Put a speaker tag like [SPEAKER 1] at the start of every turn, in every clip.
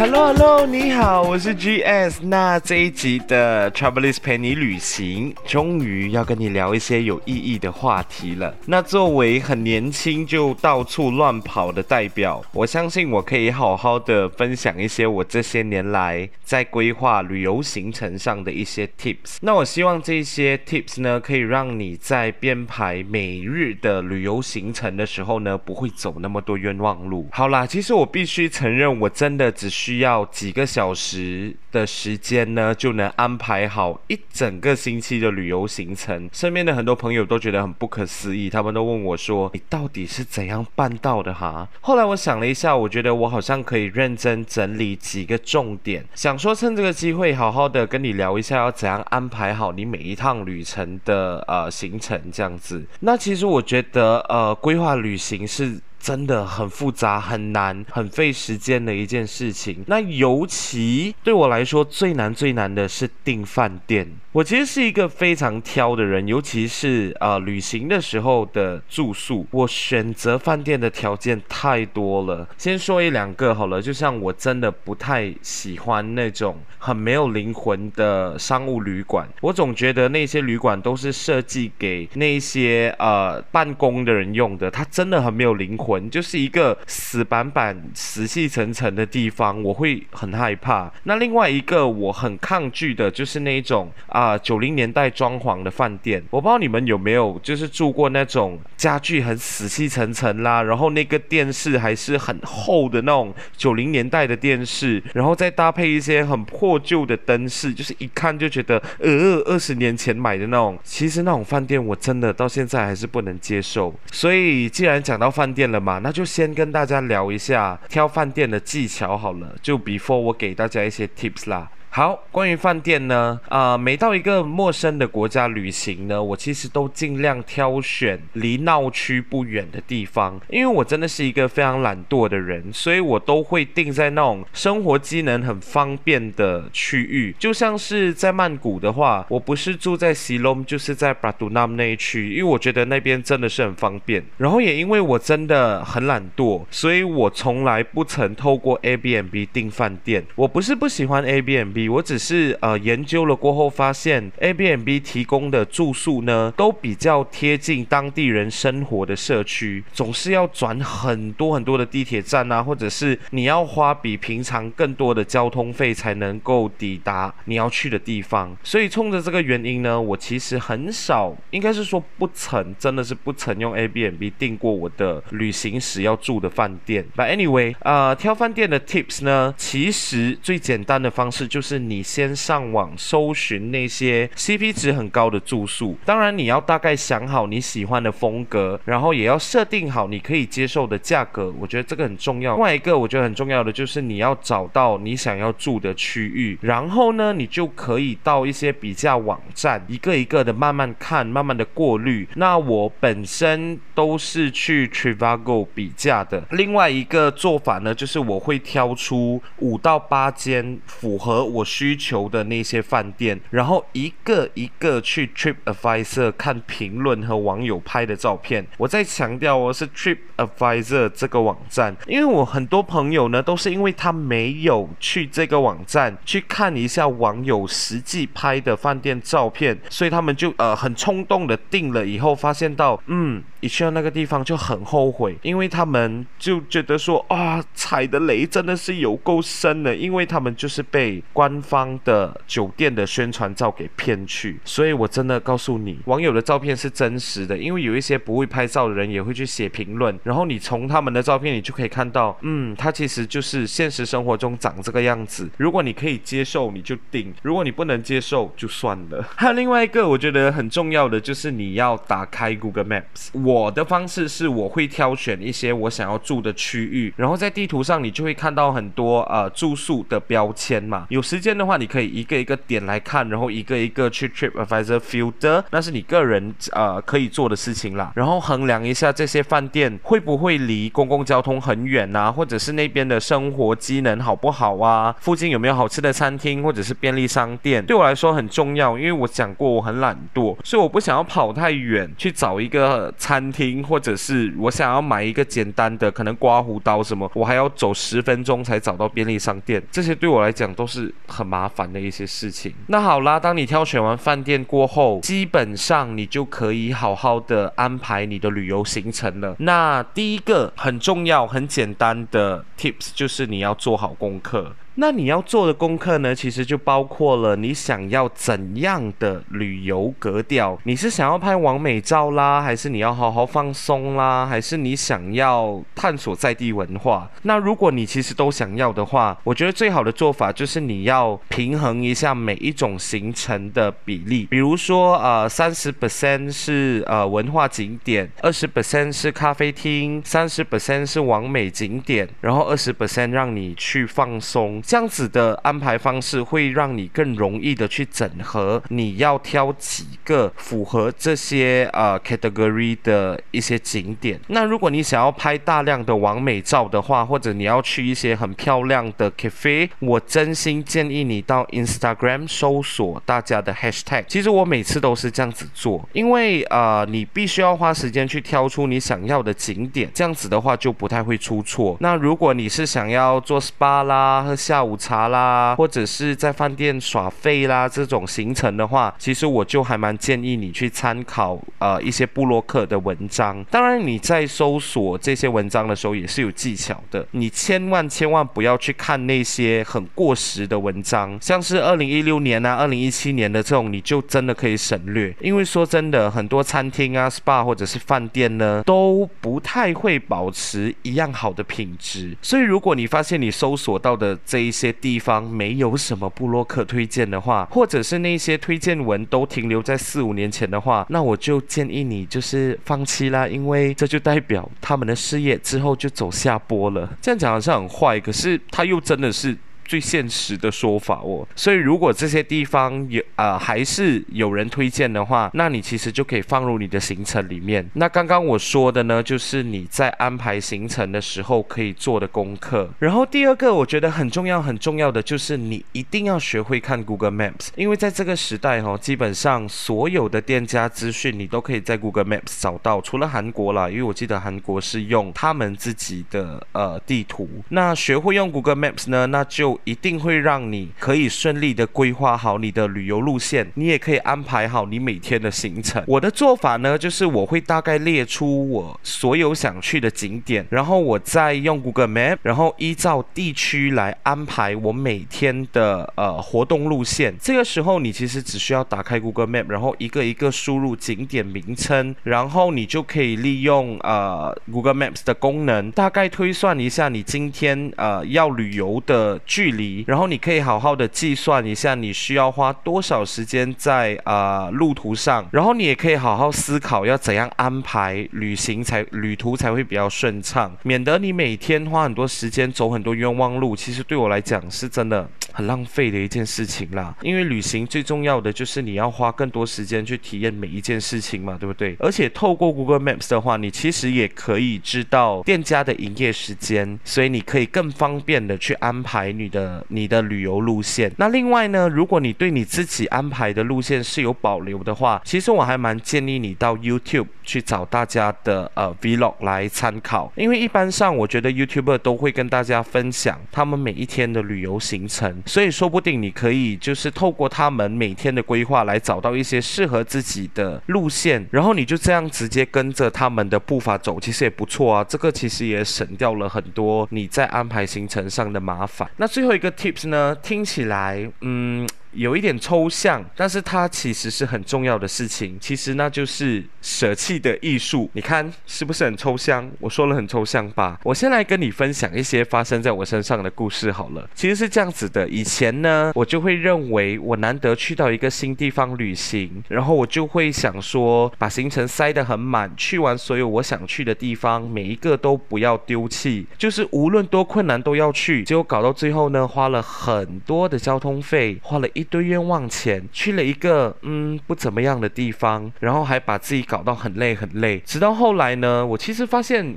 [SPEAKER 1] Hello Hello，你好，我是 GS。那这一集的 Travelist 陪你旅行，终于要跟你聊一些有意义的话题了。那作为很年轻就到处乱跑的代表，我相信我可以好好的分享一些我这些年来在规划旅游行程上的一些 tips。那我希望这些 tips 呢，可以让你在编排每日的旅游行程的时候呢，不会走那么多冤枉路。好啦，其实我必须承认，我真的只需需要几个小时的时间呢，就能安排好一整个星期的旅游行程。身边的很多朋友都觉得很不可思议，他们都问我说：“你到底是怎样办到的哈？”后来我想了一下，我觉得我好像可以认真整理几个重点，想说趁这个机会好好的跟你聊一下，要怎样安排好你每一趟旅程的呃行程这样子。那其实我觉得呃规划旅行是。真的很复杂、很难、很费时间的一件事情。那尤其对我来说，最难、最难的是订饭店。我其实是一个非常挑的人，尤其是呃旅行的时候的住宿，我选择饭店的条件太多了。先说一两个好了，就像我真的不太喜欢那种很没有灵魂的商务旅馆，我总觉得那些旅馆都是设计给那些呃办公的人用的，它真的很没有灵魂，就是一个死板板、死气沉沉的地方，我会很害怕。那另外一个我很抗拒的就是那种啊，九零年代装潢的饭店，我不知道你们有没有就是住过那种家具很死气沉沉啦，然后那个电视还是很厚的那种九零年代的电视，然后再搭配一些很破旧的灯饰，就是一看就觉得呃二十年前买的那种。其实那种饭店我真的到现在还是不能接受。所以既然讲到饭店了嘛，那就先跟大家聊一下挑饭店的技巧好了。就 before 我给大家一些 tips 啦。好，关于饭店呢，啊、每到一个陌生的国家旅行呢，我其实都尽量挑选离闹区不远的地方，因为我真的是一个非常懒惰的人，所以我都会定在那种生活机能很方便的区域。就像是在曼谷的话，我不是住在西隆，就是在布拉杜纳姆那一区，因为我觉得那边真的是很方便。然后也因为我真的很懒惰，所以我从来不曾透过 Airbnb 订饭店。我不是不喜欢 Airbnb。我只是呃研究了过后发现，Airbnb 提供的住宿呢，都比较贴近当地人生活的社区，总是要转很多很多的地铁站啊，或者是你要花比平常更多的交通费才能够抵达你要去的地方。所以冲着这个原因呢，我其实很少，应该是说不曾，真的是不曾用 Airbnb 订过我的旅行时要住的饭店。But anyway，呃，挑饭店的 tips 呢，其实最简单的方式就是。是你先上网搜寻那些 CP 值很高的住宿，当然你要大概想好你喜欢的风格，然后也要设定好你可以接受的价格，我觉得这个很重要。另外一个我觉得很重要的就是你要找到你想要住的区域，然后呢，你就可以到一些比价网站，一个一个的慢慢看，慢慢的过滤。那我本身都是去 Trivago 比价的。另外一个做法呢，就是我会挑出五到八间符合我。我需求的那些饭店，然后一个一个去 TripAdvisor 看评论和网友拍的照片。我再强调，我是 TripAdvisor 这个网站，因为我很多朋友呢，都是因为他没有去这个网站去看一下网友实际拍的饭店照片，所以他们就呃很冲动的订了，以后发现到嗯。一去到那个地方就很后悔，因为他们就觉得说啊，踩的雷真的是有够深的，因为他们就是被官方的酒店的宣传照给骗去。所以我真的告诉你，网友的照片是真实的，因为有一些不会拍照的人也会去写评论，然后你从他们的照片，你就可以看到，嗯，他其实就是现实生活中长这个样子。如果你可以接受，你就订；如果你不能接受，就算了。还 有另外一个我觉得很重要的，就是你要打开 Google Maps。我的方式是，我会挑选一些我想要住的区域，然后在地图上你就会看到很多呃住宿的标签嘛。有时间的话，你可以一个一个点来看，然后一个一个去 TripAdvisor filter，那是你个人呃可以做的事情啦。然后衡量一下这些饭店会不会离公共交通很远啊，或者是那边的生活机能好不好啊，附近有没有好吃的餐厅或者是便利商店，对我来说很重要，因为我讲过我很懒惰，所以我不想要跑太远去找一个餐。餐厅，或者是我想要买一个简单的可能刮胡刀什么，我还要走十分钟才找到便利商店，这些对我来讲都是很麻烦的一些事情。那好啦，当你挑选完饭店过后，基本上你就可以好好的安排你的旅游行程了。那第一个很重要、很简单的 tips 就是你要做好功课。那你要做的功课呢，其实就包括了你想要怎样的旅游格调。你是想要拍完美照啦，还是你要好好放松啦，还是你想要探索在地文化？那如果你其实都想要的话，我觉得最好的做法就是你要平衡一下每一种行程的比例。比如说，呃，三十 percent 是呃文化景点，二十 percent 是咖啡厅，三十 percent 是完美景点，然后二十 percent 让你去放松。这样子的安排方式会让你更容易的去整合，你要挑几个符合这些呃 category 的一些景点。那如果你想要拍大量的完美照的话，或者你要去一些很漂亮的 cafe，我真心建议你到 Instagram 搜索大家的 hashtag。其实我每次都是这样子做，因为呃你必须要花时间去挑出你想要的景点，这样子的话就不太会出错。那如果你是想要做 SPA 啦和下下午茶啦，或者是在饭店耍废啦这种行程的话，其实我就还蛮建议你去参考呃一些布洛克的文章。当然你在搜索这些文章的时候也是有技巧的，你千万千万不要去看那些很过时的文章，像是二零一六年啊、二零一七年的这种，你就真的可以省略。因为说真的，很多餐厅啊、SPA 或者是饭店呢，都不太会保持一样好的品质。所以如果你发现你搜索到的这一些，地方没有什么布洛克推荐的话，或者是那些推荐文都停留在四五年前的话，那我就建议你就是放弃啦，因为这就代表他们的事业之后就走下坡了。这样讲好像很坏，可是他又真的是。最现实的说法哦，所以如果这些地方有呃还是有人推荐的话，那你其实就可以放入你的行程里面。那刚刚我说的呢，就是你在安排行程的时候可以做的功课。然后第二个我觉得很重要很重要的就是你一定要学会看 Google Maps，因为在这个时代哈、哦，基本上所有的店家资讯你都可以在 Google Maps 找到，除了韩国啦，因为我记得韩国是用他们自己的呃地图。那学会用 Google Maps 呢，那就一定会让你可以顺利的规划好你的旅游路线，你也可以安排好你每天的行程。我的做法呢，就是我会大概列出我所有想去的景点，然后我再用 Google Map，然后依照地区来安排我每天的呃活动路线。这个时候你其实只需要打开 Google Map，然后一个一个输入景点名称，然后你就可以利用呃 Google Maps 的功能，大概推算一下你今天呃要旅游的距距离。然后你可以好好的计算一下你需要花多少时间在啊、路途上，然后你也可以好好思考要怎样安排旅行才旅途才会比较顺畅，免得你每天花很多时间走很多冤枉路。其实对我来讲是真的很浪费的一件事情啦。因为旅行最重要的就是你要花更多时间去体验每一件事情嘛，对不对？而且透过 Google Maps 的话，你其实也可以知道店家的营业时间，所以你可以更方便的去安排你的。你的旅游路线。那另外呢，如果你对你自己安排的路线是有保留的话，其实我还蛮建议你到 YouTube 去找大家的呃 Vlog 来参考。因为一般上，我觉得 YouTuber 都会跟大家分享他们每一天的旅游行程，所以说不定你可以就是透过他们每天的规划来找到一些适合自己的路线，然后你就这样直接跟着他们的步伐走，其实也不错啊。这个其实也省掉了很多你在安排行程上的麻烦。那最后一个 tips 呢，听起来，嗯。有一点抽象，但是它其实是很重要的事情。其实那就是舍弃的艺术。你看是不是很抽象？我说了很抽象吧。我先来跟你分享一些发生在我身上的故事好了。其实是这样子的，以前呢，我就会认为我难得去到一个新地方旅行，然后我就会想说，把行程塞得很满，去完所有我想去的地方，每一个都不要丢弃，就是无论多困难都要去。结果搞到最后呢，花了很多的交通费，花了一。一堆冤枉钱，去了一个嗯不怎么样的地方，然后还把自己搞到很累很累。直到后来呢，我其实发现。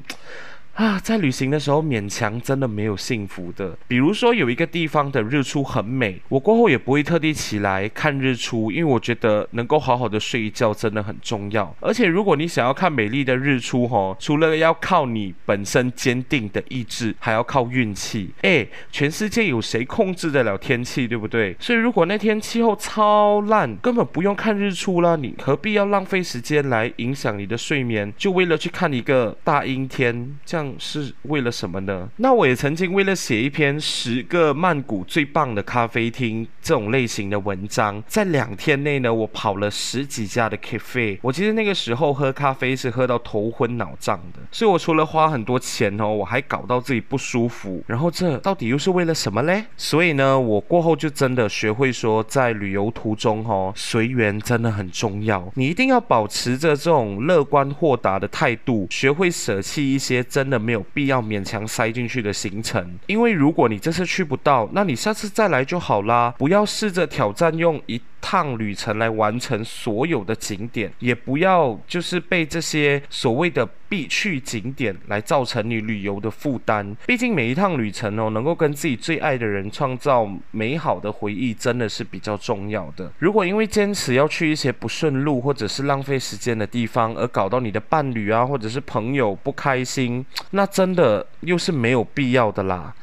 [SPEAKER 1] 啊，在旅行的时候勉强真的没有幸福的。比如说有一个地方的日出很美，我过后也不会特地起来看日出，因为我觉得能够好好的睡一觉真的很重要。而且如果你想要看美丽的日出，吼，除了要靠你本身坚定的意志，还要靠运气。诶，全世界有谁控制得了天气，对不对？所以如果那天气候超烂，根本不用看日出了，你何必要浪费时间来影响你的睡眠？就为了去看一个大阴天，这样。是为了什么呢？那我也曾经为了写一篇十个曼谷最棒的咖啡厅这种类型的文章，在两天内呢，我跑了十几家的 cafe。我记得那个时候喝咖啡是喝到头昏脑胀的，所以我除了花很多钱哦，我还搞到自己不舒服。然后这到底又是为了什么嘞？所以呢，我过后就真的学会说，在旅游途中哦，随缘真的很重要。你一定要保持着这种乐观豁达的态度，学会舍弃一些真没有必要勉强塞进去的行程，因为如果你这次去不到，那你下次再来就好啦。不要试着挑战用一趟旅程来完成所有的景点，也不要就是被这些所谓的必去景点来造成你旅游的负担。毕竟每一趟旅程哦，能够跟自己最爱的人创造美好的回忆，真的是比较重要的。如果因为坚持要去一些不顺路或者是浪费时间的地方，而搞到你的伴侣啊或者是朋友不开心，那真的又是没有必要的啦。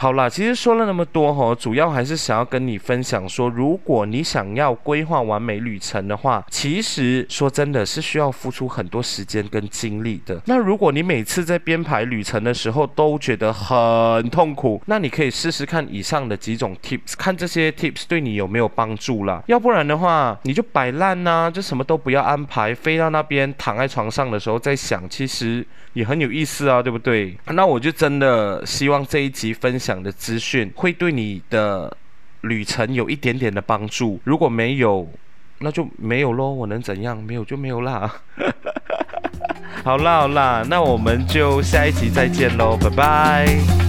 [SPEAKER 1] 好啦，其实说了那么多哈，主要还是想要跟你分享说，如果你想要规划完美旅程的话，其实说真的是需要付出很多时间跟精力的。那如果你每次在编排旅程的时候都觉得很痛苦，那你可以试试看以上的几种 tips，看这些 tips 对你有没有帮助啦。要不然的话，你就摆烂呐，就什么都不要安排，飞到那边躺在床上的时候再想，其实也很有意思啊，对不对？那我就真的希望这一集分享。的资讯会对你的旅程有一点点的帮助，如果没有，那就没有咯。我能怎样？没有就没有啦。好啦好啦，那我们就下一集再见喽，拜拜。